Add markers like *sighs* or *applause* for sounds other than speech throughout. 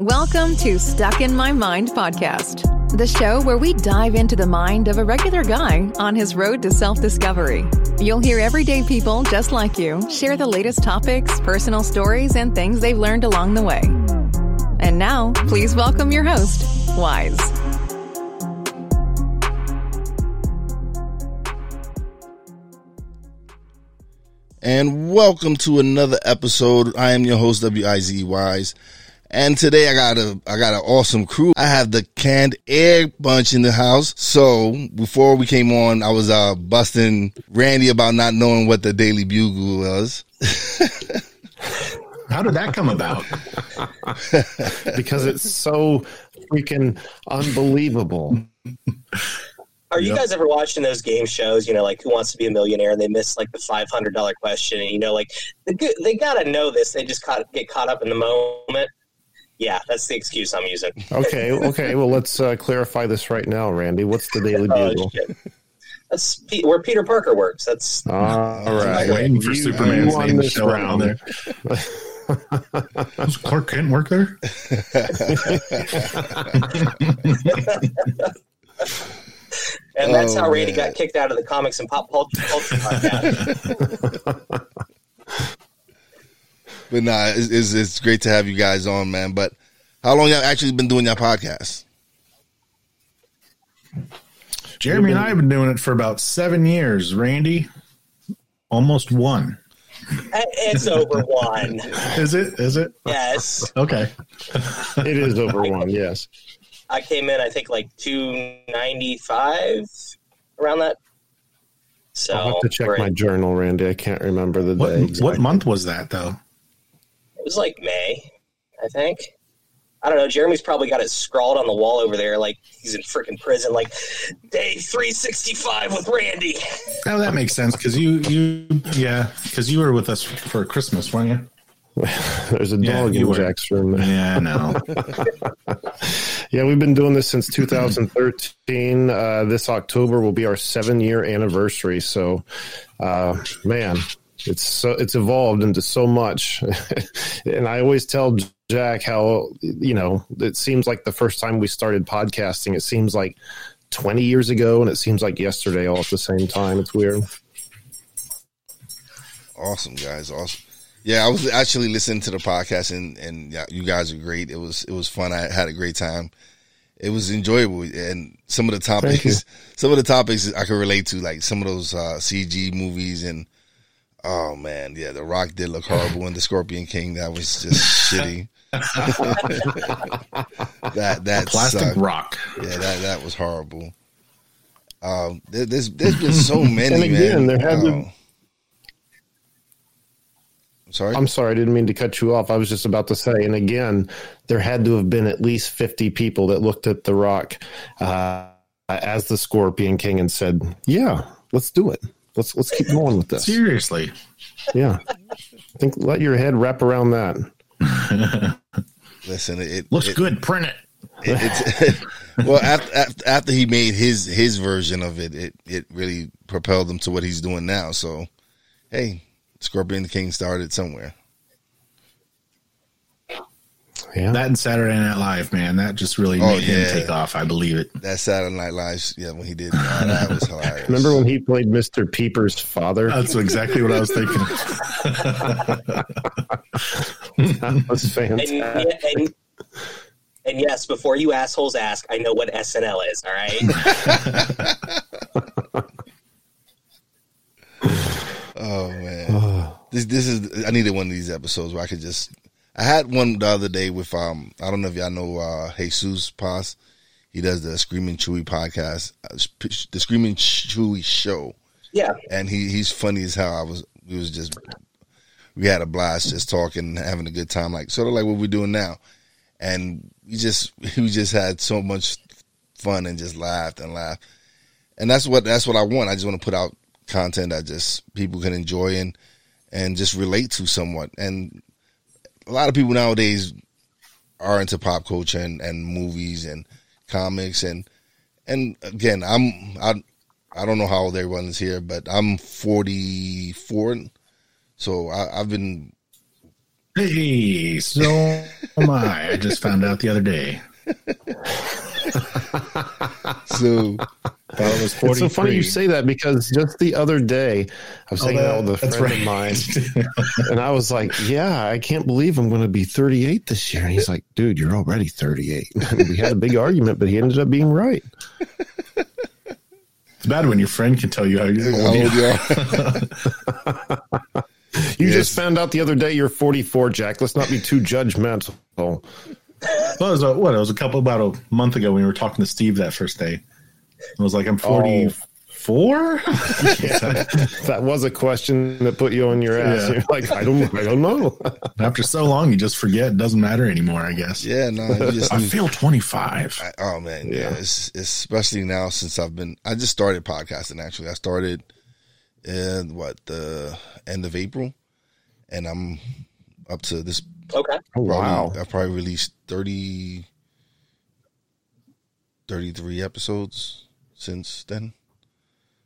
Welcome to Stuck in My Mind podcast, the show where we dive into the mind of a regular guy on his road to self discovery. You'll hear everyday people just like you share the latest topics, personal stories, and things they've learned along the way. And now, please welcome your host, Wise. And welcome to another episode. I am your host, W-I-Z Wise. And today I got a, I got an awesome crew. I have the canned air bunch in the house. So before we came on, I was, uh, busting Randy about not knowing what the Daily Bugle was. *laughs* How did that come about? because it's so freaking unbelievable. Are you guys ever watching those game shows? You know, like Who Wants to Be a Millionaire, and they miss like the five hundred dollar question, and you know, like they, they got to know this. They just caught, get caught up in the moment. Yeah, that's the excuse I'm using. Okay, okay. Well, let's uh, clarify this right now, Randy. What's the Daily Oh, Bugle? shit. That's Pe- where Peter Parker works. That's All right. Waiting for You- Superman's you won name to show up on there. Does Clark Kent work there? and that's Oh, how Randy man. got kicked out of the comics and pop culture, culture podcast. *laughs* But nah, it's, it's, it's great to have you guys on, man. But how long y'all actually been doing your podcast? Jeremy and I have been doing it for about seven years. Randy, almost one. Uh, it's over one. *laughs* Is it? Is it? Yes, Okay. It is over one, yes. I came in. I think like two ninety five around that. So I'll have to check we're- my journal, Randy. I can't remember the What day. what month was that though? It was like May, I think. I don't know. Jeremy's probably got it scrawled on the wall over there, like he's in freaking prison. Like day three sixty five with Randy. Oh, that makes sense because you you yeah because you were with us for Christmas, weren't you? *laughs* There's a Yeah, dog you in were. Jack's room. Yeah, I know. *laughs* Yeah, we've been doing this since 2013. Uh, this October will be our seven year anniversary. So, uh, man, it's so it's evolved into so much. *laughs* and I always tell Jack how you know it seems like the first time we started podcasting, it seems like 20 years ago, and it seems like yesterday all at the same time. It's weird. Awesome, guys. Awesome. Yeah, I was actually listening to the podcast, and and yeah, you guys are great. It was it was fun. I had a great time. It was enjoyable, and some of the topics, some of the topics I could relate to, like some of those uh, CG movies, and oh man, yeah, The Rock did look horrible in The Scorpion King. That was just shitty. *laughs* that that Plastic sucked. rock. Yeah, that that was horrible. Um, there, there's there's been so *laughs* many. And again, man. there had to- Oh. I'm sorry. I'm sorry, I didn't mean to cut you off. I was just about to say, and again, there had to have been at least 50 people that looked at The Rock uh, as the Scorpion King and said, "Yeah, let's do it. Let's let's keep going with this." Seriously. Yeah, I think let your head wrap around that. Listen, it, it Looks it- good. Print it. it- it's *laughs* well after, after after he made his his version of it, it it really propelled him to what he's doing now. So, hey, Scorpion the King started somewhere. Yeah, That and Saturday Night Live, man, that just really Oh, made yeah. him take off. I believe it. That Saturday Night Live, yeah, when he did that, that was hilarious. remember when he played Mr. Peeper's father? That's exactly what I was thinking. That was And, fantastic. and and yes, before you assholes ask, I know what SNL is. All right. *laughs* Oh man, this this is I needed one of these episodes where I could just. I had one the other day with um I don't know if y'all know uh Jesus Paz. He does the Screaming Chewy podcast, uh, the Screaming Chewy show, yeah. and he he's funny as hell. I was we was just we had a blast just talking, having a good time, like sort of like what we're doing now, and we just *laughs* we just had so much fun and just laughed and laughed, and that's what that's what I want. I just want to put out content that just people can enjoy and and just relate to somewhat. And a lot of people nowadays are into pop culture and, and movies and comics and and again, I'm I I don't know how old everyone is here, but I'm 44, so I, I've been Hey, so am I. I just found out the other day. *laughs* *laughs* So Thought it was 43. It's so funny you say that because just the other day I was Oh, hanging out that- with a friend right. of mine, *laughs* and I was like, "Yeah, I can't believe I'm going to be 38 this year." And he's like, "Dude, you're already 38." *laughs* And we had a big argument, but he ended up being right. It's bad when your friend can tell you how you're old. old you you are? You Yes. just found out the other day you're 44, Jack. Let's not be too judgmental. Well, it was a, what? It was a couple about a month ago when we were talking to Steve that first day. I was like, I'm 44. *laughs* That was a question that put you on your ass. Yeah. You're like, I don't, I don't know. *laughs* After so long, you just forget. It doesn't matter anymore. I guess. Yeah, no, you *laughs* just I feel 25. I, oh man, yeah. Yeah. It's, it's especially now since I've been. I just started podcasting. Actually, I started in what the end of April, and I'm up to this. Okay. Oh, Probably, wow. I've probably released 30, 33 episodes since then.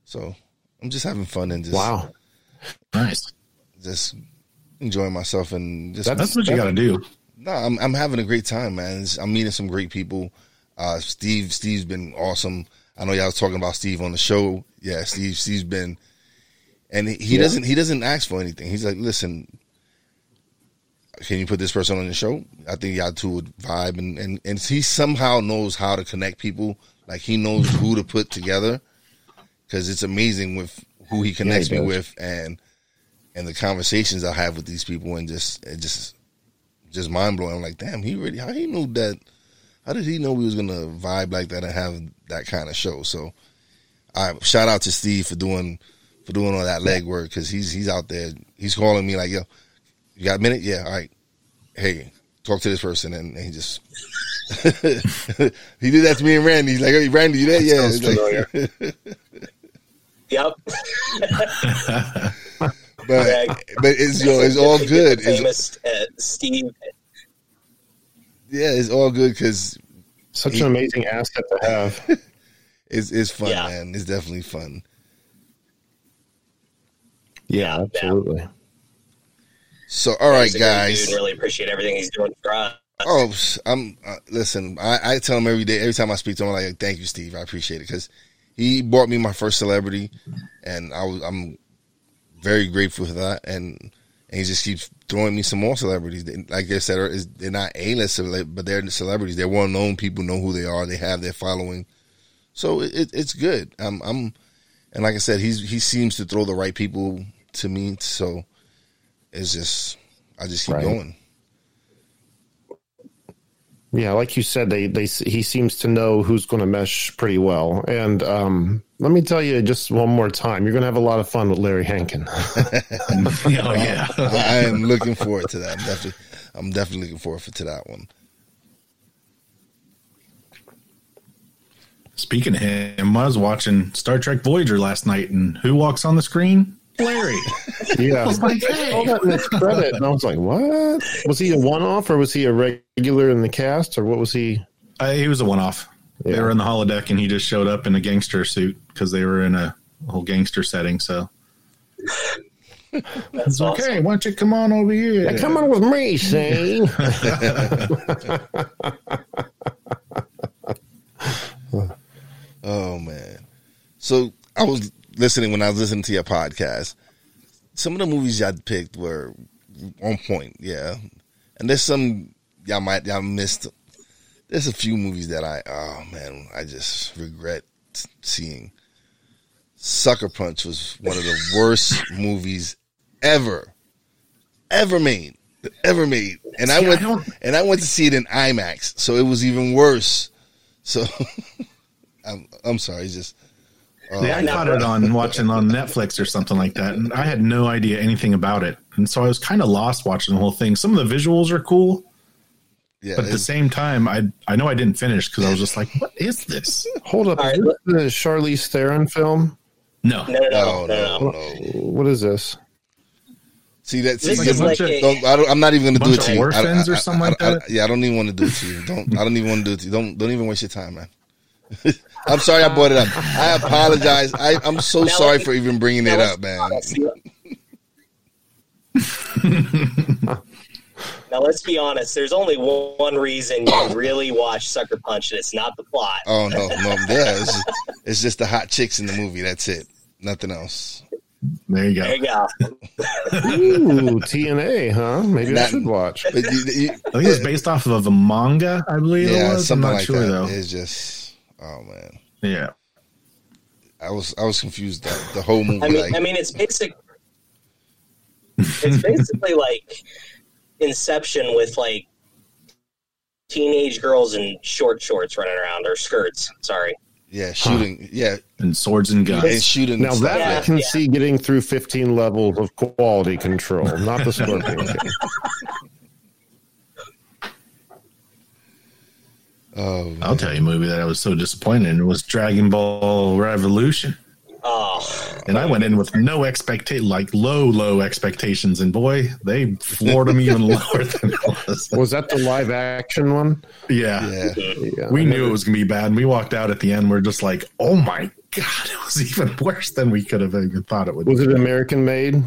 So I'm just having fun and just Wow. Nice. just enjoying myself and just That's what you got to do. No, I'm I'm having a great time, man. It's- I'm meeting some great people. Uh, Steve, Steve's been awesome. I know y'all was talking about Steve on the show. Yeah, Steve, Steve's been, and he, he doesn't he doesn't ask for anything. He's like, listen, can you put this person on the show? I think y'all two would vibe, and and and he somehow knows how to connect people. Like he knows who to put together, because it's amazing with who he connects he me with, and and the conversations I have with these people, and just it just just mind blowing. I'm like, damn, he really how he knew that. How did he know we was gonna vibe like that and have that kind of show? So, I shout out to Steve for doing for doing all that legwork because he's he's out there. He's calling me like, yo, you got a minute? Yeah, all right. Hey, talk to this person, and, and he just *laughs* he did that to me and Randy. He's like, hey, Randy, you there? Yeah. like- *laughs* Yep. *laughs* but but it's yo, it's all good. It's, famous uh, Steve. yeah, it's all good because Such an amazing asset to have. it's it's fun, Yeah. man. It's definitely fun. Yeah, absolutely. So, all right, guys. dude really appreciate everything he's doing for us. Oh, I'm uh, listen. I, I tell him every day, every time I speak to him, I'm like, "Thank you, Steve. I appreciate it." Because he brought me my first celebrity, and I was I'm very grateful for that. And, and he just keeps throwing me some more celebrities. Like I said, they're not A list, but they're celebrities. They're well known. People know who they are. They have their following, so it, it, it's good. I'm, I'm, and like I said, he's he seems to throw the right people to me. So it's just I just keep Right. going. Yeah, like you said, they they he seems to know who's going to mesh pretty well. And um, let me tell you just one more time, you're going to have a lot of fun with Larry Hankin. *laughs* oh, yeah. I, I am looking forward to that. I'm definitely, I'm definitely looking forward to that one. Speaking of him, I was watching Star Trek Voyager last night, and who walks on the screen? Larry. yeah, was like, I saw that in his credit, and I was like, "What? Was he a one-off, or was he a regular in the cast, or what was he?" Uh, he was a one-off. They were in the holodeck, and he just showed up in a gangster suit because they were in a whole gangster setting. So That's *laughs* it's awesome. okay. Why don't you come on over here? Yeah, come on with me, see. *laughs* *laughs* Oh man! So I was listening when I was listening to your podcast. Some of the movies y'all picked were on point, yeah. And there's some y'all might y'all missed. There's a few movies that I oh man I just regret seeing. Sucker Punch was one of the *laughs* worst movies ever, ever made, ever made. And I See, I went don't- and I went to see it in IMAX, so it was even worse. So *laughs* I'm I'm sorry, just Yeah, oh. I caught it on watching on Netflix or something like that, and I had no idea anything about it, and so I was kind of lost watching the whole thing. Some of the visuals are cool, yeah. but at the same time, I I know I didn't finish because I was just like, "What is this?" Hold up, All is right, this the Charlize Theron film? No, No, no, no, no. What is this? See that? See, This Like a bunch of- don't, I don't, I'm not even going to do it to you. I- orphans I- or something I- like I- that? yeah, I don't even want to do it to you. Don't. I don't even want to do it to you. Don't. Don't even waste your time, man. *laughs* I'm sorry I brought it up. I *laughs* apologize. I, I'm so Now sorry let- for even bringing now it up, man. *laughs* Now let's be honest. There's only one reason you *coughs* really watch Sucker Punch, and it's not the plot. Oh no, no, yeah, it's *laughs* just, it's just the hot chicks in the movie. That's it. Nothing else. There you go. There you go. Ooh, TNA, huh? Maybe I should watch. But you- you- I think it's based off of a manga, I believe Yeah, it yeah, was. I'm not like sure that. though. It's just, oh man, Yeah. I was I was confused the, the whole movie. I mean, like, I mean, it's basic. It's basically like Inception with like teenage girls in short shorts running around or skirts. Sorry. yeah, shooting, yeah, And swords and guns. and shooting. Now and that Yeah, I can yeah. see getting through 15 levels of quality control, not the Scorpion *laughs* King. Oh. I'll tell you a movie that I was so disappointed in It was Dragon Ball Revolution. Oh, And I went in with no expectation, like low, low expectations. And boy, they floored them even *laughs* lower than it was. Was that the live action one? Yeah. yeah. Yeah. We knew it was going to be bad. And we walked out at the end. We're just like, oh my God, it was even worse than we could have even thought it would Was be. it American made?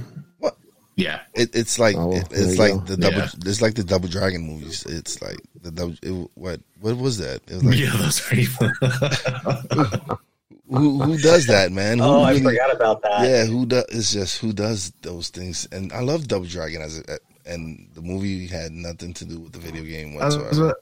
Yeah. It, it's like Oh, it- it's like go. the double. Yeah. It's like the double dragon movies. It's like the double. It, what what was that? It was like yeah, those are even. who who does that, man? Who oh, I really- forgot about that. Yeah, who does? It's just who does those things. And I love Double Dragon as a, and the movie had nothing to do with the video game whatsoever.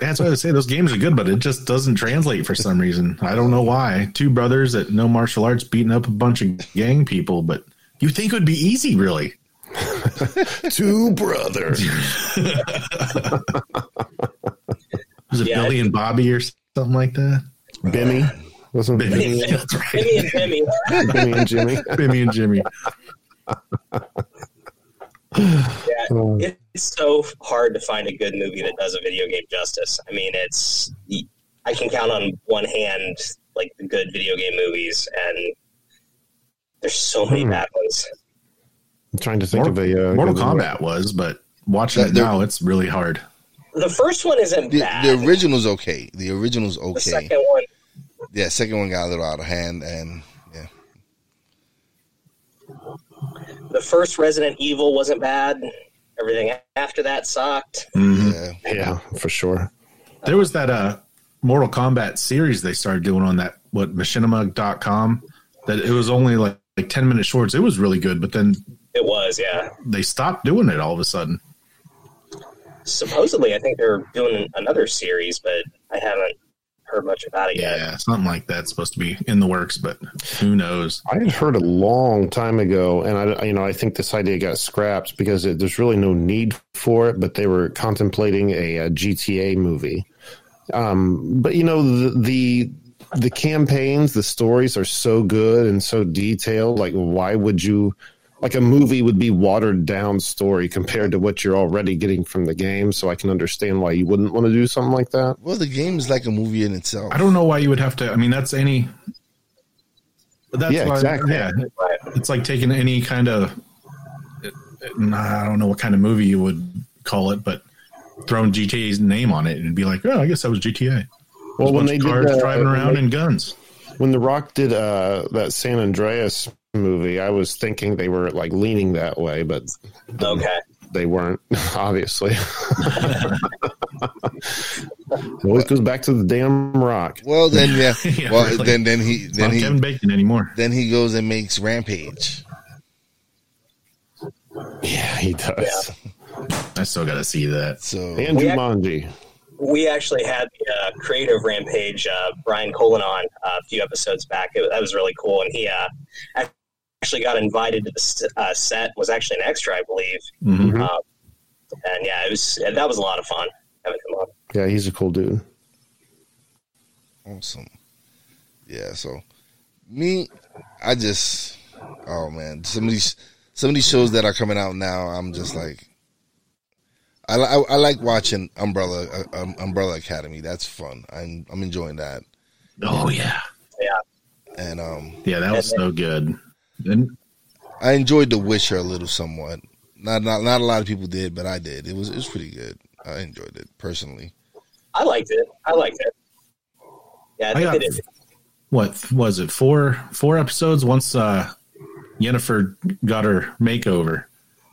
That's what I would say. Those games are good, but it just doesn't translate for some reason. I don't know why. Two brothers that know martial arts beating up a bunch of gang people, but you think it would be easy, really? *laughs* Two brothers. *laughs* Was it Yeah. Billy and Bobby or something like that? Bimmy. Wasn't it Bimmy. Bimmy, That's right. Timmy and Timmy. Bimmy and Jimmy? Bimmy and Jimmy. *laughs* Yeah, Oh. It's so hard to find a good movie that does a video game justice. I mean, it's I can count on one hand like the good video game movies, and there's so many Hmm. bad ones. I'm trying to think of a uh, Mortal good one. Kombat was, but watching That- it now, it's really hard. The first one isn't The, bad. the original's okay. The original's The okay. second one, yeah, second one got a little out of hand, and yeah, the first Resident Evil wasn't bad. Everything after that sucked. Mhm. yeah. Yeah, for sure. There was that uh, Mortal Kombat series they started doing on that, what, machinima.com, that it was only like, like 10 minute shorts. It was really good, but then It was, yeah. they stopped doing it all of a sudden. Supposedly, I think they're doing another series, but I haven't heard much about it yet. Yeah, something like that's supposed to be in the works, but who knows? I had heard a long time ago, and I, you know, I think this idea got scrapped because it, there's really no need for it. But they were contemplating a, a GTA movie. Um, but you know, the, the the campaigns, the stories are so good and so detailed. Like, why would you? Like a movie would be watered down story compared to what you're already getting from the game. So I can understand why you wouldn't want to do something like that. Well, the game is like a movie in itself. I don't know why you would have to. I mean, that's any. That's Yeah, why- exactly. Yeah, it's like taking any kind of. I don't know what kind of movie you would call it, but throwing GTA's name on it and be like, oh, I guess that was GTA. Well, Well, when when they did uh, driving around they- in guns. when The Rock did uh, that San Andreas movie, I was thinking they were like leaning that way, but Okay. they weren't, *laughs* obviously. it always goes back to the damn Rock. Well, then yeah. *laughs* Yeah, well, really. then then he It's then not he Kevin Bacon anymore. then he goes and makes Rampage. Yeah, he does. I still got to see that. So And We Jumanji. We actually had the uh, creative rampage, uh, Brian Colin on uh, a few episodes back. It, that was really cool. And he uh, actually got invited to the uh, set, was actually an extra, I believe. Mhm. Mhm. Um, and yeah, it was that was a lot of fun having him on. Yeah, he's a cool dude. awesome. Yeah. So me, I just oh man, some of these some of these shows that are coming out now, I'm just like. I, I, I like watching Umbrella uh, um, Umbrella Academy. That's fun. I'm I'm enjoying that. Oh yeah, Yeah, And um, yeah, that was so good. And I enjoyed The Witcher a little somewhat. Not not not a lot of people did, but I did. It was it was pretty good. I enjoyed it personally. I liked it. I liked it. Yeah, I I got they what was it? Four four episodes. Once uh, Yennefer got her makeover,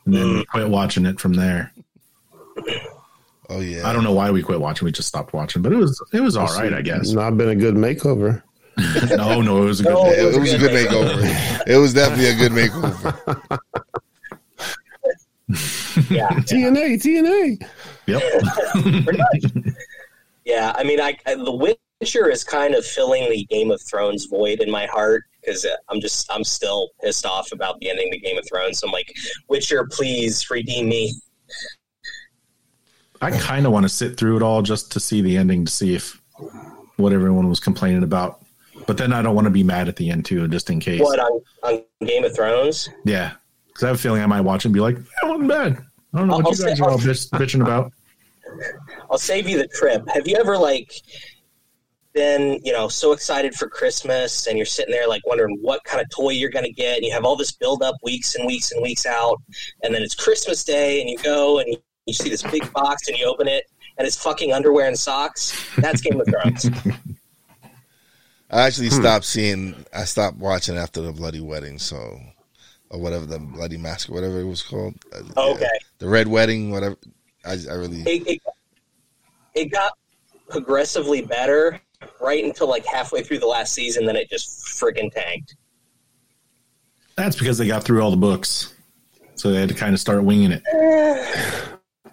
and then we quit watching it from there. Oh yeah. I don't know why we quit watching. We just stopped watching, but it was it was all right, I guess. Not been a good makeover. *laughs* no, no, it was a good. No, It, it was a good makeover. it was definitely a good makeover. *laughs* Yeah, TNA, TNA. Yep. Yeah, I mean, I, I The Witcher is kind of filling the Game of Thrones void in my heart because I'm just I'm still pissed off about the ending to Game of Thrones. So I'm like, Witcher, please redeem me. I kind of want to sit through it all just to see the ending to see if what everyone was complaining about. But then I don't want to be mad at the end too, just in case. What on, on Game of Thrones? Yeah, because I have a feeling I might watch it and be like, "That wasn't bad." I don't know what I'll you guys say- are all bitch, bitching about. *laughs* I'll save you the trip. Have you ever like been, you know, so excited for Christmas and you're sitting there like wondering what kind of toy you're going to get and you have all this build up weeks and weeks and weeks out and then it's Christmas day and you go and you see this big box and you open it and it's fucking underwear and socks. That's Game of Thrones. *laughs* I actually stopped seeing. I stopped watching after the bloody wedding. So, or whatever the bloody mask, or whatever it was called. Uh, yeah. Okay. The red wedding, whatever. I, I really. It, it, it got progressively better right until like halfway through the last season, then it just friggin' tanked. That's because they got through all the books, so they had to kind of start winging it.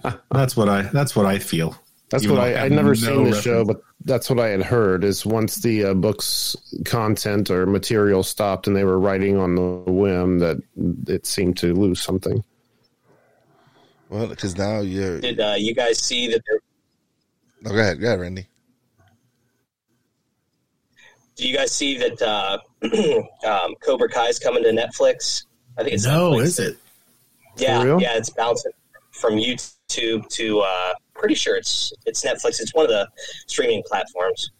*sighs* that's what I. That's what I feel. That's Even what though I, have I'd never no seen the show, but that's what I had heard is once the uh, book's content or material stopped and they were writing on the whim that it seemed to lose something. Well, because now you're. Did uh, you guys see that? There, No, go ahead, go ahead, Randy. do you guys see that uh, *clears throat* um, Cobra Kai is coming to Netflix? I think it's No, Netflix. is it? Yeah, yeah, it's bouncing from YouTube to. Uh, pretty sure it's it's Netflix. It's one of the streaming platforms.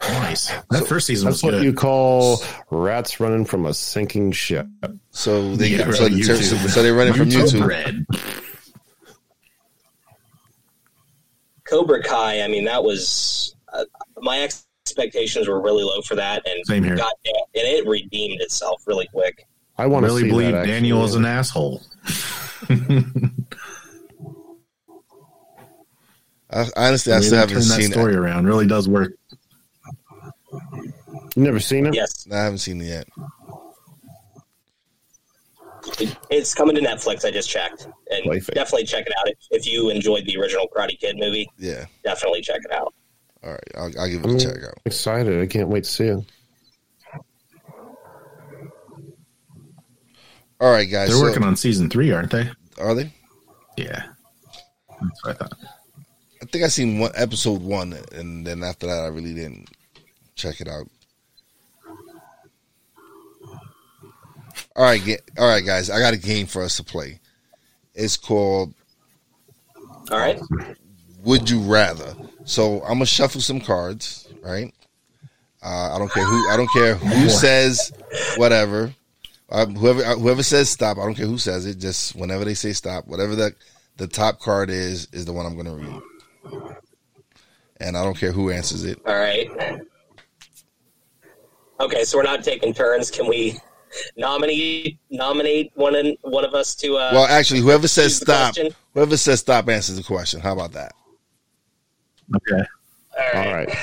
Nice. That first season was That's what good. you call rats running from a sinking ship. So they Yeah, so, really, the, YouTube. so they're running from YouTube. Red. Cobra Kai. I mean, that was uh, my expectations were really low for that, and Same here. got and it redeemed itself really quick. I want to really see believe that, Daniel is an asshole. *laughs* I, honestly, I The way still haven't turn that story it. around. Really does work. You never seen it? Yes, I haven't seen it yet. it, it's coming to Netflix. I just checked, and Playface. definitely check it out if, if you enjoyed the original Karate Kid movie. Yeah. Definitely check it out. All right. I'll, I'll give it I'm a check out. excited. I can't wait to see it. All right, guys. They're so- working on season three, aren't they? Are they? Yeah. That's what I thought. I think I seen one episode one, and then after that, I really didn't check it out. All right, ge- all right, guys. I got a game for us to play. It's called All right. Would You Rather. So I'm gonna shuffle some cards, right? Uh, I don't care who. I don't care who *laughs* says whatever. Uh, whoever uh, whoever says stop. I don't care who says it. Just whenever they say stop, whatever the the top card is is the one I'm gonna read. And I don't care who answers it. All right. Okay, so we're not taking turns. Can we nominate nominate one and one of us to? Uh, Well, actually, whoever says stop, question? whoever says stop answers the question. How about that? Okay. all right. All right.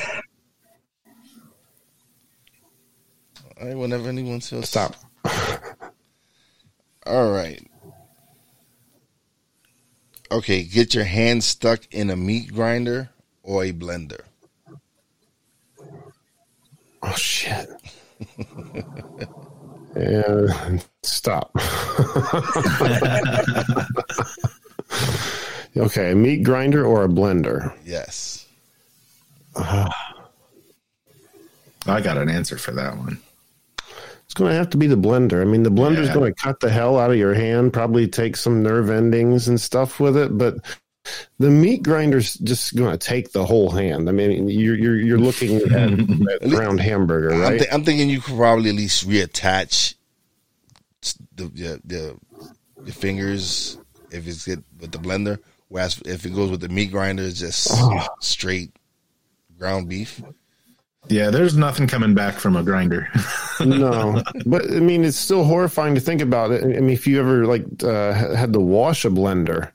All right, whenever anyone says Stop. All right. Okay, get your hand stuck in a meat grinder or a blender. Oh shit. *laughs* and stop. *laughs* okay, a meat grinder or a blender? Yes. *sighs* I got an answer for that one. It's going to have to be the blender. I mean, the blender's Yeah. going to cut the hell out of your hand, probably take some nerve endings and stuff with it, but the meat grinder's just going to take the whole hand. I mean, you're you're, you're looking at that *laughs* ground hamburger, I'm, right? I'm thinking you could probably at least reattach the the, the, the fingers if it's good with the blender. Whereas if it goes with the meat grinder, it's just Oh. straight ground beef. Yeah, there's nothing coming back from a grinder. *laughs* no, but I mean, it's still horrifying to think about it. I mean, if you ever like uh, had to wash a blender,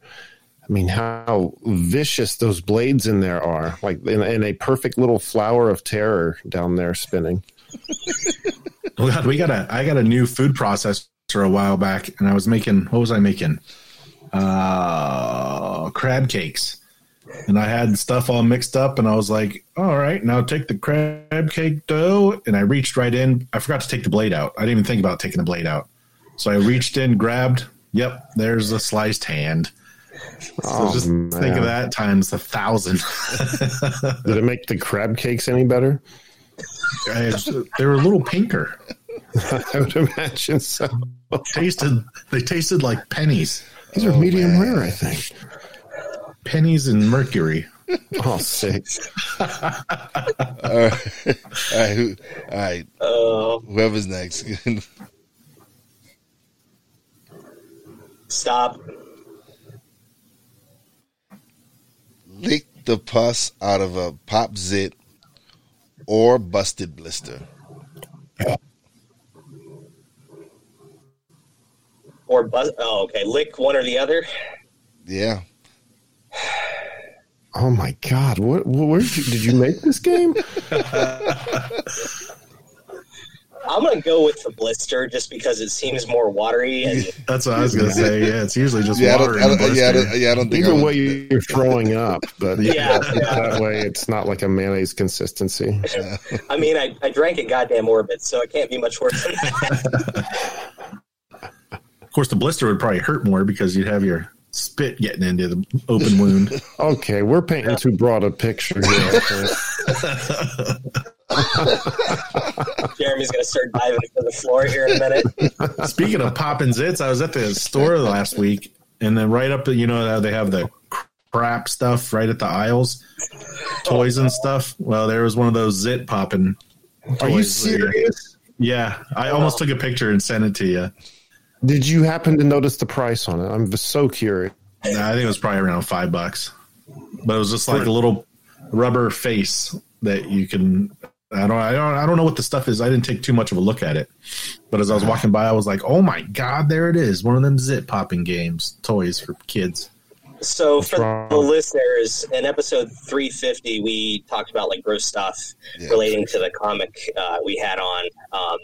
I mean, how vicious those blades in there are, like in, in a perfect little flower of terror down there spinning. *laughs* got, we got a, I got a new food processor a while back, and I was making, what was I making? Uh, crab cakes and I had stuff all mixed up, and I was like, "All right, now take the crab cake dough." And I reached right in. I forgot to take the blade out. I didn't even think about taking the blade out. So I reached in, grabbed. Yep, there's a sliced hand. So oh, just man. think of that times a thousand. *laughs* Did it make the crab cakes any better? I, they were a little pinker. *laughs* I would imagine so. tasted they tasted like pennies. These are oh, medium man. rare, I think pennies and mercury. *laughs* oh, six. *laughs* all right. All right. Who, all right. Uh, Whoever's next. Stop. Lick the pus out of a pop zit or busted blister. Or bust. Oh, okay. Lick one or the other. Yeah. *sighs* Oh my god! What? Where did you, did you make this game? *laughs* I'm gonna go with the blister just because it seems more watery. And- *laughs* That's what I was gonna say. Yeah, it's usually just yeah, water. I don't, I don't, yeah, I don't, yeah, I don't think either way you're *laughs* throwing up, but yeah, yeah, that way it's not like a mayonnaise consistency. I mean, I, I drank a goddamn orbit, so it can't be much worse. of course, the blister would probably hurt more because you'd have your spit getting into the open wound. *laughs* okay, we're painting too broad a picture here. *laughs* Jeremy's going to start diving into the floor here in a minute. Speaking of popping zits, I was at the store last week, and then right up, you know, they have the crap stuff right at the aisles, toys and stuff. Well, there was one of those zit popping. Are you serious? Yeah, I almost took a picture and sent it to you. Did you happen to notice the price on it? I'm so curious. Nah, I think it was probably around five bucks, but it was just like a little rubber face that you can. I don't, I don't, I don't know what the stuff is. I didn't take too much of a look at it, but as I was walking by, I was like, "Oh my god, there it is! One of them zit popping games, toys for kids." So for the listeners, in episode 350, we talked about like gross stuff yeah. relating to the comic uh, we had on, um,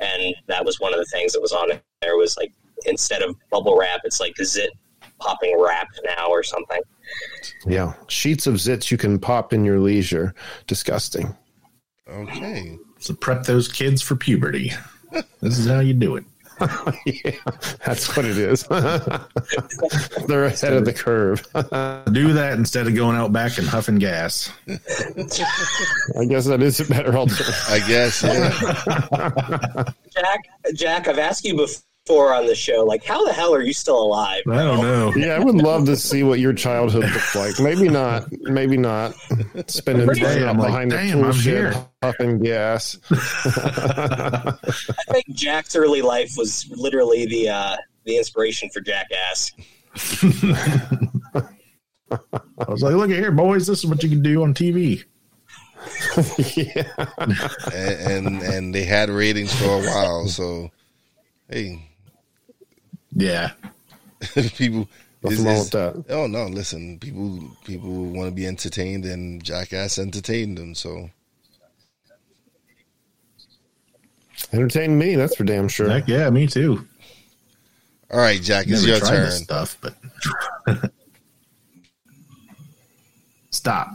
and that was one of the things that was on it there was like instead of bubble wrap, it's like zit popping wrap now or something. Yeah, sheets of zits you can pop in your leisure. Disgusting. Okay, so prep those kids for puberty. this is how you do it. *laughs* yeah, that's what it is. *laughs* They're ahead of the curve. *laughs* do that instead of going out back and huffing gas. I guess that is a better alternative. I guess, yeah. Jack, Jack, I've asked you before before on the show. Like, how the hell are you still alive? I don't know. Yeah, I would love to see what your childhood looked like. Maybe not. Maybe not. Spending time behind like, the tool shed, puffing gas. *laughs* I think Jack's early life was literally the uh, the inspiration for Jackass. *laughs* I was like, look at here, boys. This is what you can do on TV. *laughs* yeah. and, and and they had ratings for a while, so hey, yeah. *laughs* people. Nothing wrong with that. Oh no! Listen, people people want to be entertained, and Jackass entertained them. So entertain me. That's for damn sure. Heck yeah, me too. All right, Jack, it's your turn. Stuff, but *laughs* stop.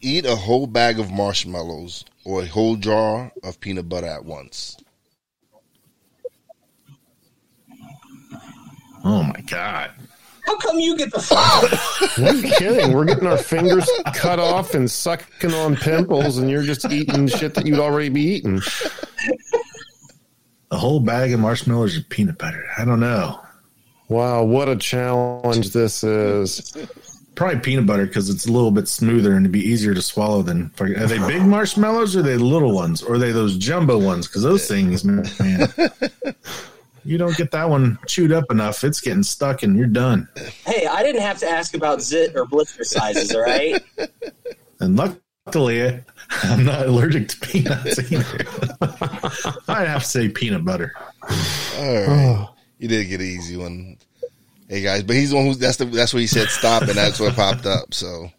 Eat a whole bag of marshmallows or a whole jar of peanut butter at once. Oh my god. How come you get the fuck? *laughs* Are you kidding? We're getting our fingers cut off and sucking on pimples, and you're just eating shit that you'd already be eating. A whole bag of marshmallows and peanut butter. I don't know. Wow, what a challenge this is. Probably peanut butter because it's a little bit smoother and it'd be easier to swallow than. Are they big marshmallows or are they little ones? Or are they those jumbo ones? Because those things, man. *laughs* you don't get that one chewed up enough, it's getting stuck and you're done. Hey, I didn't have to ask about zit or blister sizes, all right? and luckily, I'm not allergic to peanuts either. *laughs* I'd have to say peanut butter. All right, *sighs* you did get an easy one. Hey guys, but he's the one who that's the that's what he said stop, and that's what popped up. So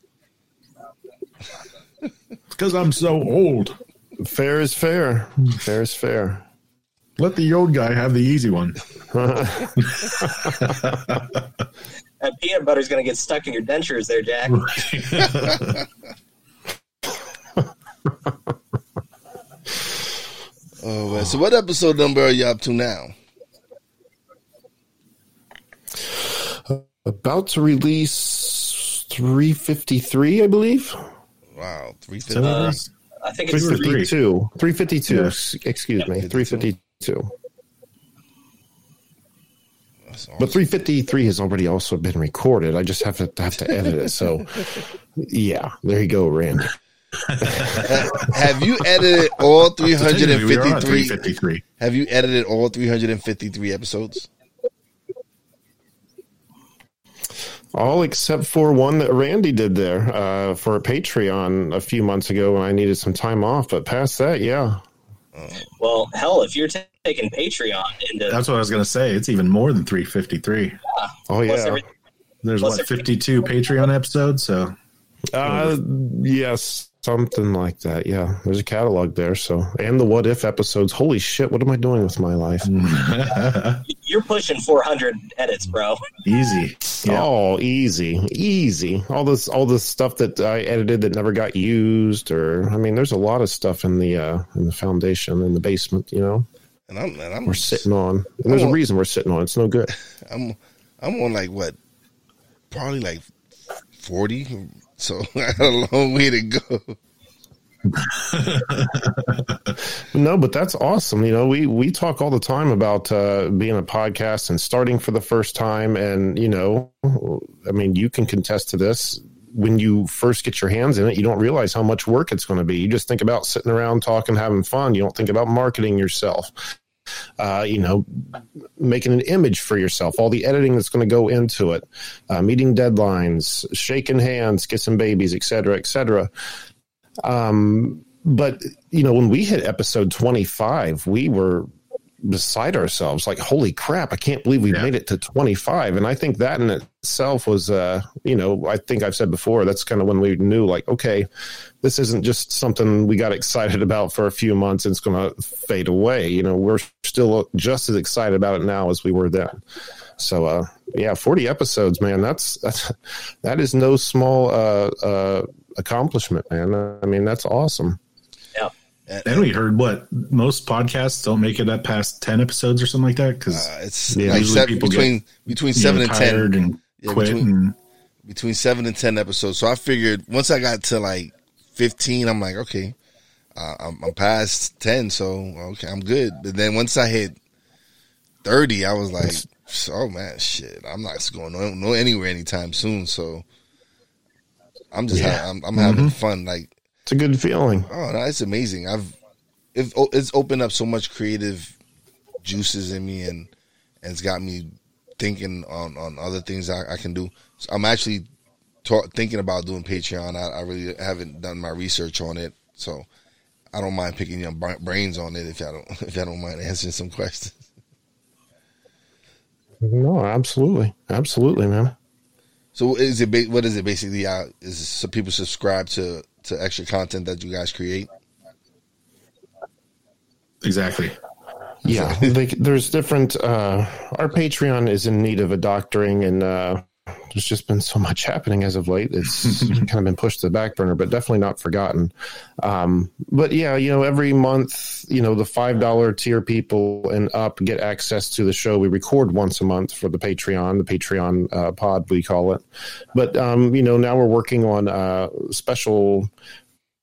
Because I'm so old. Fair is fair. Fair is fair. Let the old guy have the easy one. *laughs* That peanut butter's going to get stuck in your dentures there, Jack. *laughs* oh man, so what episode number are you up to now? About to release 353, I believe. Wow, three So fifty. Uh, I think it's Three or three. three. 352. 352. Yeah. s- Excuse me. 352. That's But 353 has already also been recorded. I just have to have to edit it. So, *laughs* yeah, there you go, Randy. *laughs* *laughs* Have you edited all three So hundred and technically we are at fifty-three? 353. Have you edited all three hundred and fifty-three episodes? All except for one that Randy did there uh, for a Patreon a few months ago when I needed some time off. But past that, yeah. Well, hell, if you're ta- taking Patreon into That's what I was going to say. It's even more than 353. Oh, plus yeah. everything, There's Plus what 52 Patreon episodes. So Uh, yes, something like that. Yeah, there's a catalog there. So, and the what if episodes. Holy shit, what am I doing with my life? *laughs* you're pushing 400 edits, bro. easy. Yeah. Oh, easy, easy. All this, all this stuff that I edited that never got used, or I mean, there's a lot of stuff in the uh, in the foundation in the basement. You know, And I'm and I'm we're sitting on. And there's a Oh. reason we're sitting on. It's no good. *laughs* I'm I'm on like what, probably like forty. So *laughs* I had a long way to go. *laughs* No, but that's awesome. You know, we we talk all the time about uh, being a podcast and starting for the first time, and you know, I mean, you can contest to this. When you first get your hands in it, you don't realize how much work it's going to be. You just think about sitting around talking, having fun. You don't think about marketing yourself. Uh, you know, making an image for yourself, all the editing that's going to go into it, uh, meeting deadlines, shaking hands, kissing babies, et cetera, et cetera. Um, but you know, when we hit episode 25, we were beside ourselves like holy crap i can't believe we Yeah. made it to 25 and i think that in itself was uh you know i think i've said before that's kind of when we knew like okay this isn't just something we got excited about for a few months and it's going to fade away. You know we're still just as excited about it now as we were then. So uh yeah 40 episodes man that's that's that is no small uh uh accomplishment man. I mean that's awesome And we heard what most podcasts don't make it up past 10 episodes or something like that because Uh, it's Yeah. like Usually seven, people between between seven and ten. and Yeah, quit. between- and, between seven and ten episodes. So I figured once I got to like fifteen, I'm like, okay, uh, I'm, I'm past ten, so okay, I'm good. But then once I hit thirty, I was like, oh man, shit, I'm not going no, no anywhere anytime soon. So I'm just Yeah. ha- I'm, I'm having fun. Like, it's a good feeling oh, no, it's amazing. I've it, it's opened up so much creative juices in me, and and it's got me thinking on on other things I, I can do. So I'm actually ta- thinking about doing Patreon. I, I really haven't done my research on it, so I don't mind picking your brains on it if I don't *laughs* if I don't mind answering some questions. no absolutely absolutely man So is it ba- what is it basically? Uh, is so people subscribe to to extra content that you guys create? exactly. Yeah, *laughs* they, there's different. Uh, our Patreon is in need of a doctoring, and uh, there's just been so much happening as of late. It's *laughs* kind of been pushed to the back burner, but definitely not forgotten. Um, but yeah, you know, every month, you know, the five dollar tier people and up get access to the show. We record once a month for the Patreon, the Patreon uh, pod we call it. But um, you know, now we're working on uh, special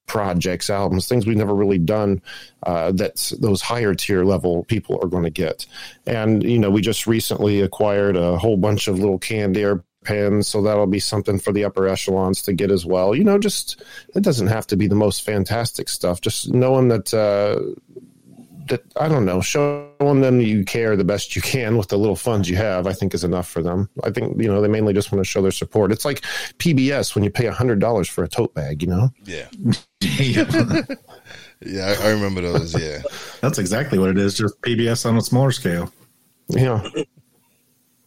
projects, albums, things we've never really done uh, that those higher tier level people are going to get. And, you know, we just recently acquired a whole bunch of little canned air pens, so that'll be something for the upper echelons to get as well. You know, just it doesn't have to be the most fantastic stuff, just knowing that. Uh, that I don't know, showing them you care the best you can with the little funds you have, I think is enough for them. I think you know they mainly just want to show their support. It's like PBS when you pay a hundred dollars for a tote bag, you know. Yeah, yeah. *laughs* yeah, I, I remember those. Yeah, That's exactly what it is. Just PBS on a smaller scale. Yeah,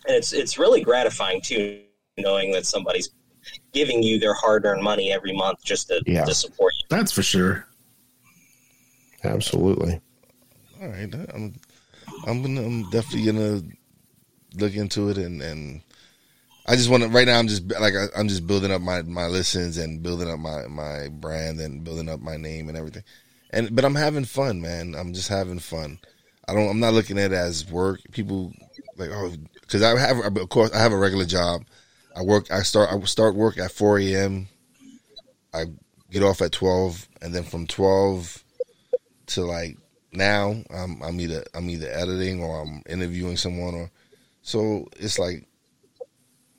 and it's it's really gratifying too, knowing that somebody's giving you their hard-earned money every month just to, Yeah. to support you. That's for sure. absolutely. all right. I'm, I'm gonna, I'm definitely gonna look into it, and and I just want to. Right now, I'm just like I, I'm just building up my my listens and building up my my brand and building up my name and everything. And but I'm having fun, man. I'm just having fun. I don't. I'm not looking at it as work. People like oh, because I have of course I have a regular job. I work. I start. I start work at 4 a.m. I get off at 12, and then from 12 to like now, I'm, I'm either I'm either editing or I'm interviewing someone, or so it's like.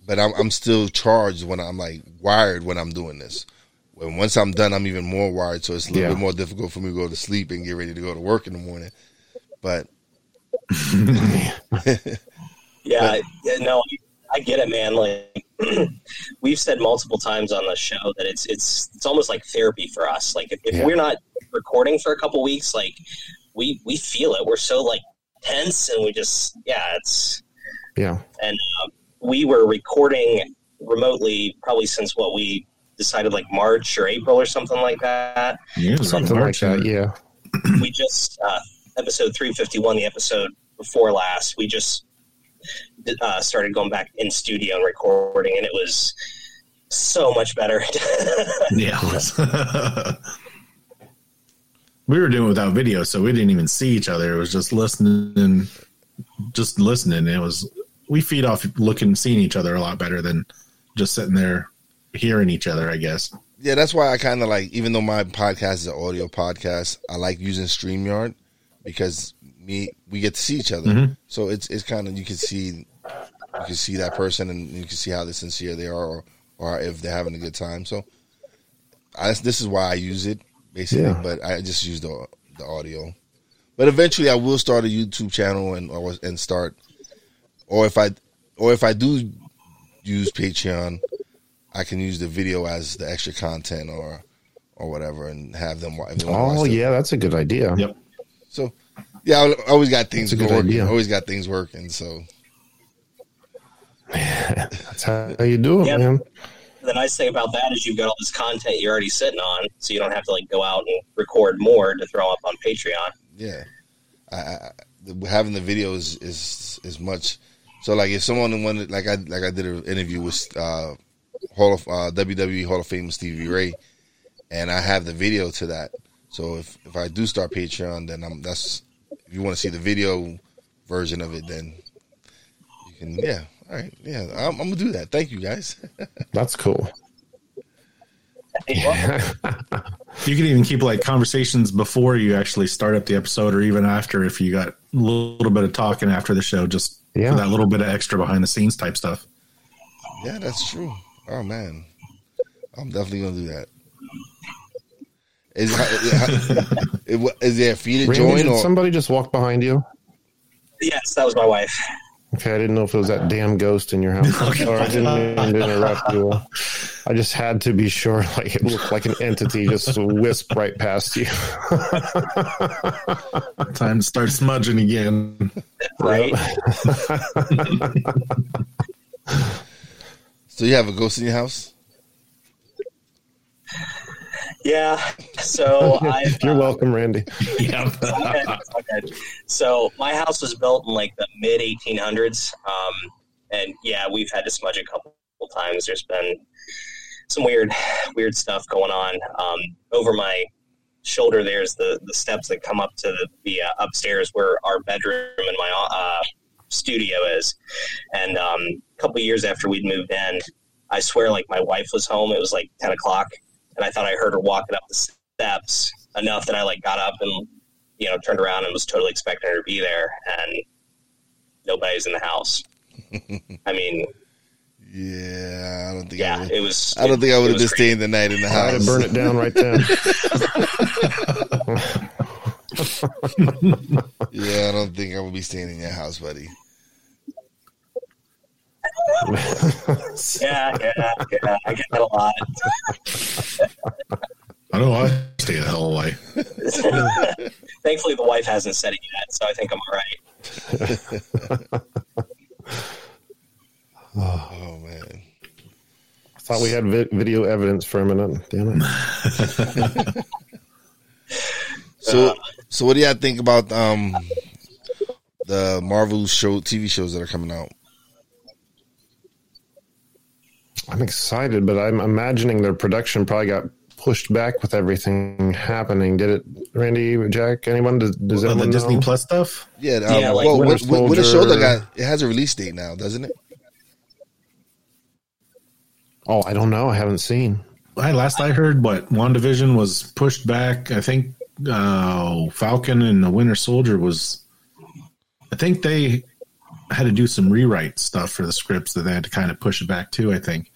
But I'm I'm still charged when I'm like wired when I'm doing this. When once I'm done, I'm even more wired, so it's a little Yeah. bit more difficult for me to go to sleep and get ready to go to work in the morning. But *laughs* *laughs* *laughs* Yeah, yeah, no, I get it, man. Like *clears throat* we've said multiple times on the show that it's it's it's almost like therapy for us. Like if, if Yeah. we're not recording for a couple weeks, like we we feel it. We're so like tense, and we just yeah, it's Yeah, and uh, we were recording remotely probably since what we decided like March or April or something like that. Yeah, it was something like that. Yeah, we just uh, episode 351 the episode before last we just uh, started going back in studio and recording and it was so much better *laughs* Yeah. was. we were doing it without video, so we didn't even see each other. It was just listening, just listening. It was we feed off looking, seeing each other a lot better than just sitting there hearing each other. I guess. Yeah, that's why I kind of like, even though my podcast is an audio podcast, I like using StreamYard because me we get to see each other. Mhm. So it's it's kind of you can see you can see that person and you can see how sincere they are or, or if they're having a good time. So I, this is why I use it basically, Yeah. but I just use the the audio. But eventually, I will start a YouTube channel and or, and start, or if I or if I do use Patreon, I can use the video as the extra content or or whatever, and have them. if they Oh watch yeah, that's a good idea. Yep. So yeah, I always got things That's a good going. idea. Always got things working. So That's how you do it, Yeah. man. the nice thing about that is you've got all this content you're already sitting on so you don't have to like go out and record more to throw up on patreon yeah, I, I, having the videos is is much. So like if someone wanted, like I like I did an interview with uh, Hall of uh, WWE Hall of Fame Stevie Ray, and I have the video to that. So if if I do start Patreon, then I'm that's if you want to see the video version of it, then you can. Yeah, all right, yeah, I'm, I'm gonna do that. Thank you guys. *laughs* That's cool. *laughs* You can even keep like conversations before you actually start up the episode, or even after if you got a little bit of talking after the show, just Yeah. for that little bit of extra behind the scenes type stuff. yeah, that's true. Oh man, I'm definitely gonna do that. Is, *laughs* is, is there a fee to Randy, join did or? somebody just walk behind you? yes that was my wife Okay, I didn't know if it was that damn ghost in your house. Sorry, I didn't mean to interrupt you. I just had to be sure. *laughs* Like it looked like an entity just whisked right past you. *laughs* Time to start smudging again. right *laughs* So you have a ghost in your house? Yeah so *laughs* i You're welcome, Randy. *laughs* Yep. Okay, *laughs* okay. So my house was built in like the mid 1800s, um, and yeah, we've had to smudge a couple times. There's been some weird, weird stuff going on. Um, over my shoulder, there's the the steps that come up to the, the uh, upstairs where our bedroom and my uh, studio is. And um, a couple years after we'd moved in, I swear, like my wife was home. It was like 10 o'clock, and I thought I heard her walking up the steps enough that I like got up and you know turned around and was totally expecting her to be there, and nobody's in the house. *laughs* I mean, Yeah, I don't think. I, yeah, would, it was. I don't think I would have just been staying the night in the house. I'd house. to burn it down right then. *laughs* yeah, I don't think I will be staying in your house, buddy. *laughs* yeah, yeah, yeah. I get that a lot. I know I stay the hell away. *laughs* Thankfully, the wife hasn't said it yet, so I think I'm all right. *laughs* Oh man. I thought we had vi- video evidence for a minute. Damn it. So, so what do y'all think about um the Marvel show TV shows that are coming out? I'm excited, but I'm imagining their production probably got pushed back with everything happening. Did it, Randy, Jack, anyone? Does, does the anyone Disney know? Plus stuff. Yeah, um, Yeah, like well, Winter with, with, with a show that Soldier. got it has a release date now, doesn't it? Oh, I don't know. I haven't seen. I last I heard, what WandaVision was pushed back. I think uh, Falcon and the Winter Soldier was. I think they had to do some rewrite stuff for the scripts that they had to kind of push it back too. I think.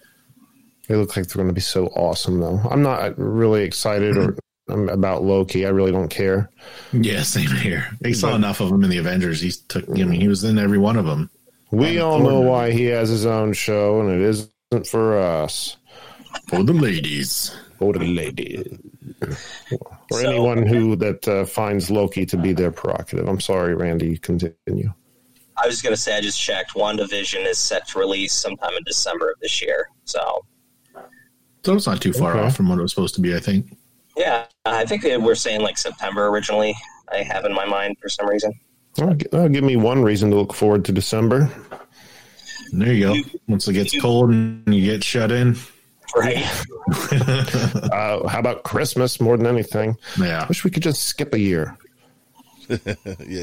They look like they're going to be so awesome, though. I'm not really excited or *clears throat* um, about Loki. I really don't care. Yeah, same here. They saw enough of him in the Avengers. He took. I mean, he was in every one of them. We Um, all know why he has his own show, and it isn't for us. For the ladies. Or the lady. Or So- anyone who that uh, finds Loki to be their prerogative. I'm sorry, Randy. Continue. I was going to say I just checked. WandaVision is set to release sometime in December of this year. So So it's not too far Okay. off from what it was supposed to be. I think. yeah, I think they were saying like September originally. I have in my mind for some reason. Well, gi- uh, give me one reason to look forward to December. There you go. Once it gets cold and you get shut in. Right. *laughs* Uh, how about Christmas more than anything? Yeah. Wish we could just skip a year. *laughs* yeah,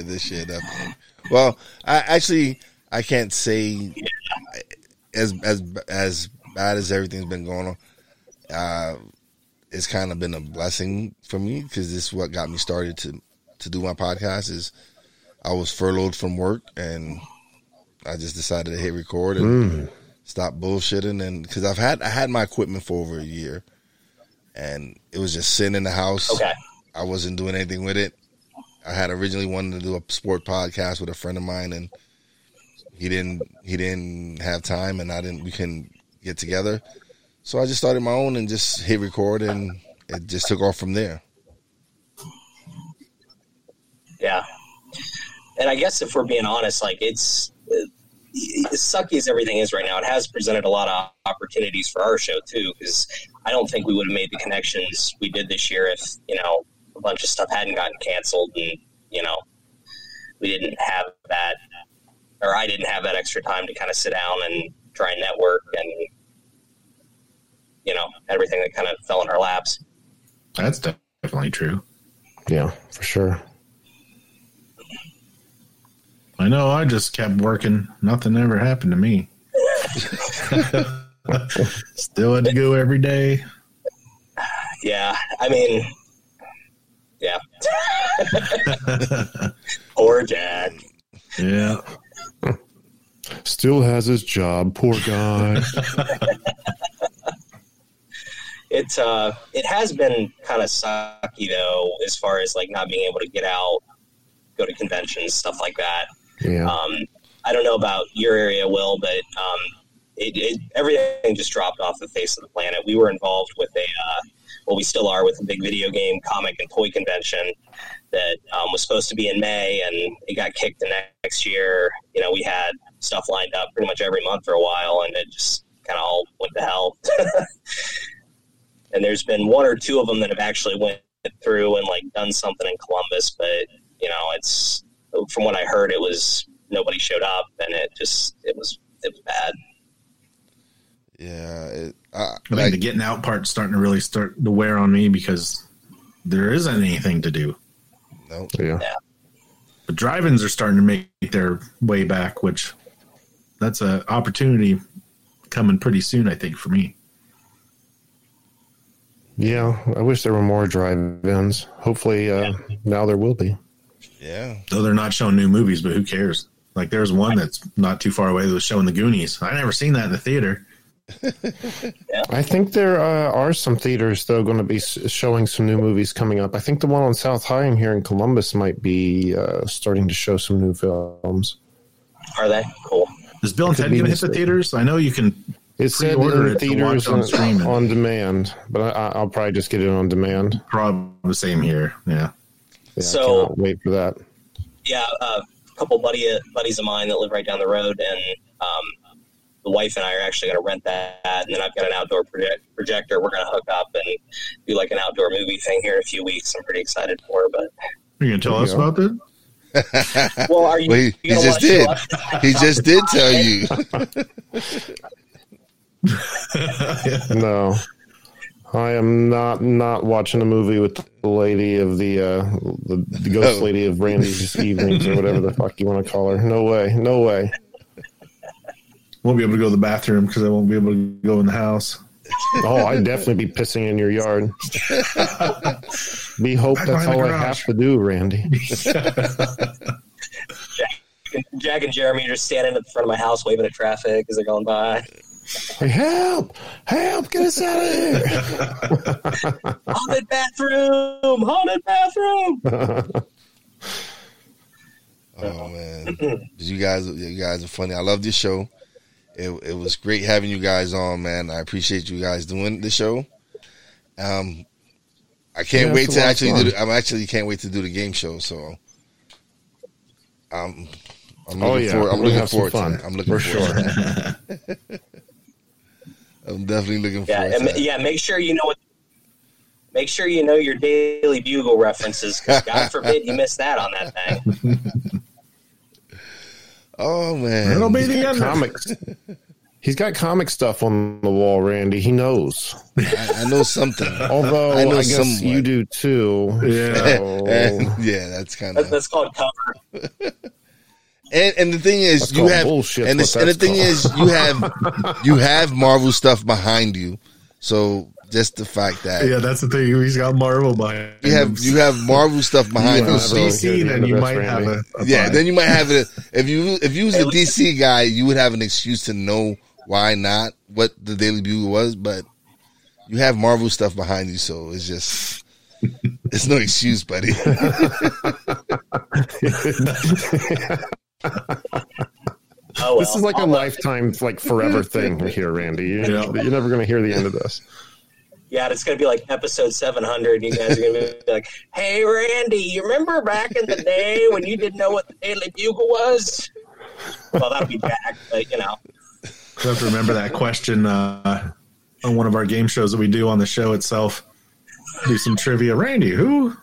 this year definitely. Well, I actually I can't say as as as bad as everything's been going on. Uh, it's kind of been a blessing for me because this is what got me started to to do my podcast. Is I was furloughed from work and I just decided to hit record and stop bullshitting and because I've had I had my equipment for over a year and it was just sitting in the house. Okay. I wasn't doing anything with it. I had originally wanted to do a sport podcast with a friend of mine, and he didn't. He didn't have time, and I didn't. We couldn't get together, so I just started my own and just hit record, and it just took off from there. Yeah. And I guess if we're being honest, like it's uh, as sucky as everything is right now, it has presented a lot of opportunities for our show too. Because I don't think we would have made the connections we did this year if you know a bunch of stuff hadn't gotten canceled, and you know we didn't have that, or I didn't have that extra time to kind of sit down and try and network and you know everything that kind of fell in our laps. That's definitely true. Yeah, for sure. I know. I just kept working. Nothing ever happened to me. *laughs* Still had to go every day. Yeah, I mean, yeah. *laughs* Poor Jack. Yeah. Still has his job. Poor guy. *laughs* It's uh, it has been kind of sucky though, as far as like not being able to get out, go to conventions, stuff like that. yeah. Um, I don't know about your area, Will, but um, it, it, everything just dropped off the face of the planet. We were involved with a, uh, well, we still are with a big video game, comic, and toy convention that um, was supposed to be in May, and it got kicked the next year. You know, we had stuff lined up pretty much every month for a while, and it just kind of all went to hell. *laughs* and there's been one or two of them that have actually went through and like done something in Columbus, but you know, it's from what I heard, it was nobody showed up, and it just it was it was bad. Yeah, it, I, I think like, the getting out part's starting to really start to wear on me because there isn't anything to do. no, yeah. The drive-ins are starting to make their way back, which that's an opportunity coming pretty soon, I think, for me. Yeah. I wish there were more drive-ins. Hopefully, uh, now there will be. yeah, Though they're not showing new movies, but who cares? Like there's one that's not too far away that was showing the Goonies. I never seen that in the theater. *laughs* I think there uh, are some theaters though going to be showing some new movies coming up. I think the one on South High here in Columbus might be uh, starting to show some new films. Are they cool? Is Bill and Ted going to hit the theaters? I know you can. It said Pre-order in it to theaters watch on on, streaming. on demand, but I, I'll probably just get it on demand. Probably the same here. Yeah. Yeah, So- I wait for that. Yeah, uh, a couple buddy buddies of mine that live right down the road, and um, the wife and I are actually going to rent that. And then I've got an outdoor project- projector. We're going to hook up and do like an outdoor movie thing here in a few weeks. I'm pretty excited for. But Are you going to tell us Yeah. about that? well, are you? Well, he, he gonna just did. He just did tell you. *laughs* *laughs* No, I am not not watching a movie with the lady of the uh, the, the ghost Oh. lady of Randy's *laughs* evenings or whatever the fuck you want to call her. No way, no way. Won't be able to go to the bathroom because I won't be able to go in the house. Oh, I'd definitely be pissing in your yard. We hope Back that's all I have to do, Randy. *laughs* Jack and Jeremy are just standing at the front of my house waving at traffic as they're going by. Like, help! Help! Get us out of here! *laughs* Haunted bathroom! Haunted bathroom! *laughs* Oh man, you guys, you guys are funny. I love this show. It, it was great having you guys on, man. I appreciate you guys doing the show. Um, I can't Yeah, wait to actually fun. do. The, I'm actually can't wait to do the game show. So, um, I'm looking Oh, yeah. forward. I'm looking have forward to fun, that. I'm looking for forward to that. *laughs* I'm definitely looking Yeah, forward and, to that. yeah. Make sure you know what. Make sure you know your Daily Bugle references, because God forbid you miss that on that thing. *laughs* Oh man, It'll be the end. comics. He's got comic stuff on the wall, Randy. He knows. I, I know something. *laughs* Although I I, know guess somewhat. you do too. Yeah. So- *laughs* yeah, that's kind That, of. that's called cover. And, and the thing is, That's you have bullshit, and, what the, and the that's thing is, you have *laughs* you have Marvel stuff behind you. So just the fact that Yeah, that's the thing. He's got Marvel behind. you have him. you have Marvel stuff behind If you. it's So DC, hear the then you might have a, a yeah, vibe. then you might have it. *laughs* If you if you was a DC guy, you would have an excuse to know why not what the Daily Bugle was. But you have Marvel stuff behind you, so it's just it's no excuse, buddy. *laughs* *laughs* Oh well. This is like a I'll, uh, lifetime, like forever *laughs* thing here, Randy. You, Yeah. You're never going to hear the end of this. Yeah, it's going to be like episode 700. You guys are going to be *laughs* like, hey, Randy, you remember back in the day when you didn't know what the Daily Bugle was? Well, that'll be back, but you know. You have to remember that question uh, on one of our game shows that we do on the show itself. Do some trivia. Randy, who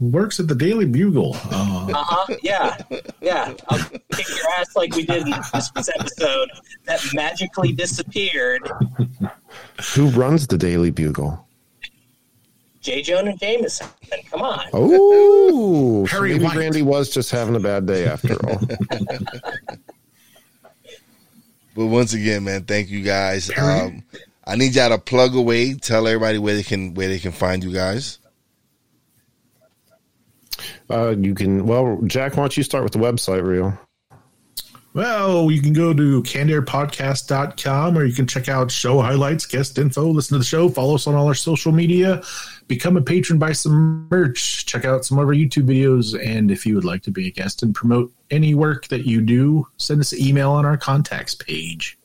works at the Daily Bugle? Uh huh. Yeah. Yeah. I'll kick your ass like we did in this week's episode that magically disappeared. Who runs the Daily Bugle? J. Jonah Jameson. Come on. Oh, so Harry maybe White. Randy was just having a bad day after all. *laughs* But once again, man, thank you guys. Um, I need y'all to plug away. Tell everybody where they can where they can find you guys. Uh, you can, well, Jack, why don't you start with the website, Real? Well, you can go to cannedairpodcast.com or you can check out show highlights, guest info, listen to the show, follow us on all our social media, become a patron, buy some merch, check out some of our YouTube videos. And if you would like to be a guest and promote any work that you do, send us an email on our contacts page.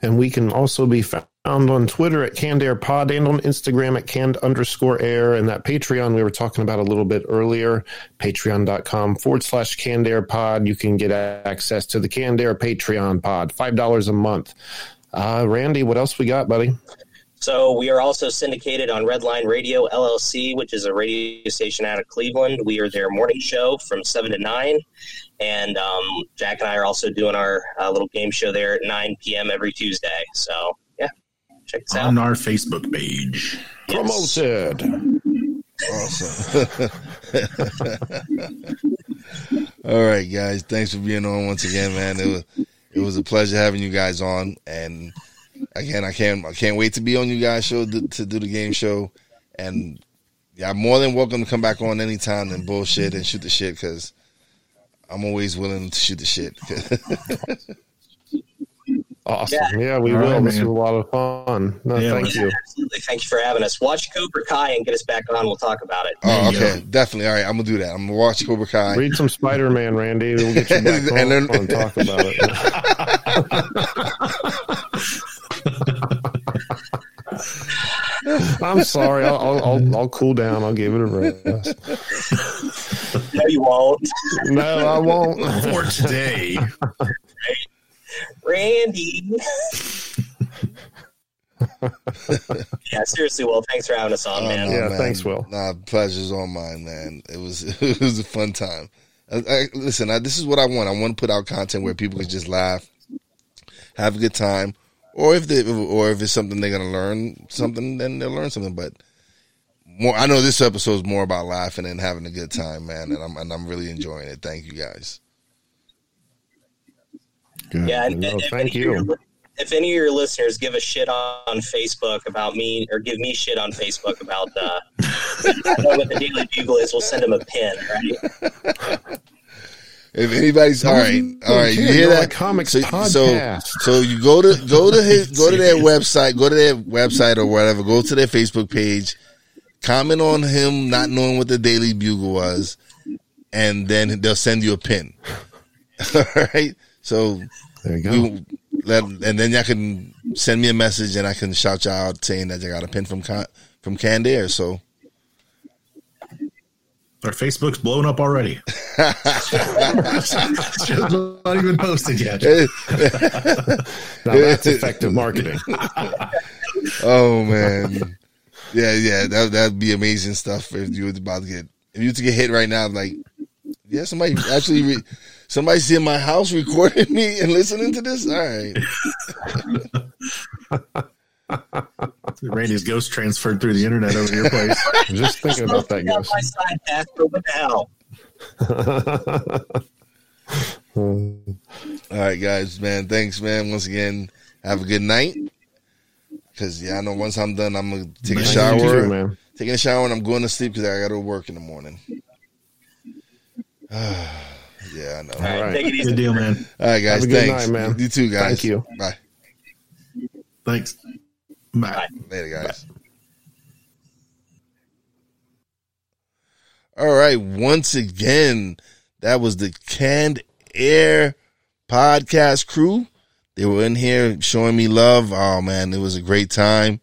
And we can also be found on Twitter at CannedAirPod and on Instagram at canned underscore air. And that Patreon we were talking about a little bit earlier, patreon.com forward slash CannedAirPod. You can get access to the Canned Air Patreon pod, $5 a month. Uh, Randy, what else we got, buddy? So we are also syndicated on Redline Radio LLC, which is a radio station out of Cleveland. We are their morning show from seven to nine, and um, Jack and I are also doing our uh, little game show there at nine p.m. every Tuesday. So check us out. On our Facebook page. Yes. Promoted. Awesome. *laughs* All right, guys. Thanks for being on once again, man. It was it was a pleasure having you guys on, and again, I can't I can't wait to be on you guys' show to, to do the game show, and yeah, I'm more than welcome to come back on anytime and bullshit and shoot the shit because I'm always willing to shoot the shit. *laughs* Awesome. Yeah, yeah we All will. Right, this was a lot of fun. No, yeah, thank you. Absolutely. Thank you for having us. Watch Cobra Kai and get us back on. We'll talk about it. Oh, okay. Definitely. All right. I'm going to do that. I'm going to watch Cobra Kai. Read some Spider Man, Randy. We'll get you *laughs* back and then, and talk about it. *laughs* I'm sorry. I'll, I'll, I'll, cool down. I'll give it a rest. No, you won't. No, I won't. *laughs* For today. Randy. *laughs* yeah, seriously, Will. Thanks for having us on, oh, man. Oh, yeah, man. thanks, Will. Nah, pleasure's all mine, man. It was *laughs* it was a fun time. I, I, listen, I, this is what I want. I want to put out content where people can just laugh, have a good time, or if they or if it's something they're gonna learn something, then they'll learn something. But more, I know this episode is more about laughing and having a good time, man, and I'm and I'm really enjoying it. Thank you guys. Good. Yeah, and, no, and thank you. Your, if any of your listeners give a shit on Facebook about me, or give me shit on Facebook about uh, what the Daily Bugle is, we'll send them a pin, right? If anybody's all right, all right, you hear that? Comics so, podcast. So, so you go to go to his go to their *laughs* website, go to their website or whatever, go to their Facebook page, comment on him not knowing what the Daily Bugle was, and then they'll send you a pin. *laughs* all right. So there you go. We, let, and then y'all can send me a message, and I can shout you out saying that you got a pin from from Canned Air. So our Facebook's blown up already. *laughs* *laughs* Just not even posted yet. *laughs* now that's effective marketing. oh man, yeah, yeah, that that'd be amazing stuff if you were about to get if you were to get hit right now. Like, yeah, somebody actually. Re- Somebody's in my house recording me and listening to this. All right. *laughs* Randy's ghost transferred through the internet over your place. I'm *laughs* just thinking about that ghost. My side pastor, what the hell? *laughs* All right, guys, man. Thanks, man. Once again, have a good night. Because yeah, I know once I'm done, I'm gonna take man, a shower. man. Taking a shower and I'm going to sleep because I got to work in the morning. *sighs* *sighs* Yeah, I know. All right. Take it easy. Good deal, man. All right, guys. Thanks. Night, man. You too, guys. Thank you. Bye. Thanks. Bye. Bye. Later, guys. Bye. All right. Once again, that was the Canned Air podcast crew. They were in here showing me love. Oh man, it was a great time.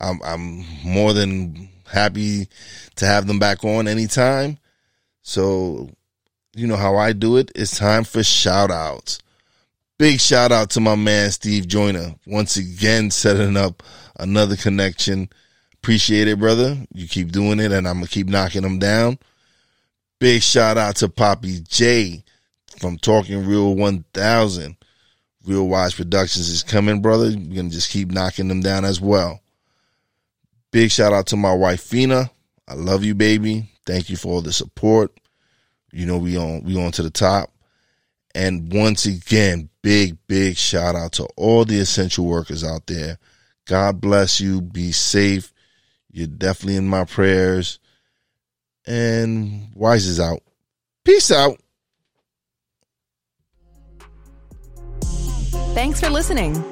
I'm I'm more than happy to have them back on anytime. So you know how I do it. It's time for shout outs. Big shout out to my man Steve Joyner. Once again, setting up another connection. Appreciate it, brother. You keep doing it, and I'm gonna keep knocking them down. Big shout out to Poppy J from Talking Real 1000. Real Wise Productions is coming, brother. We're gonna just keep knocking them down as well. Big shout out to my wife Fina. I love you, baby. Thank you for all the support. You know, we on we on to the top. And once again, big, big shout out to all the essential workers out there. God bless you. Be safe. You're definitely in my prayers. And Wise is out. Peace out. Thanks for listening.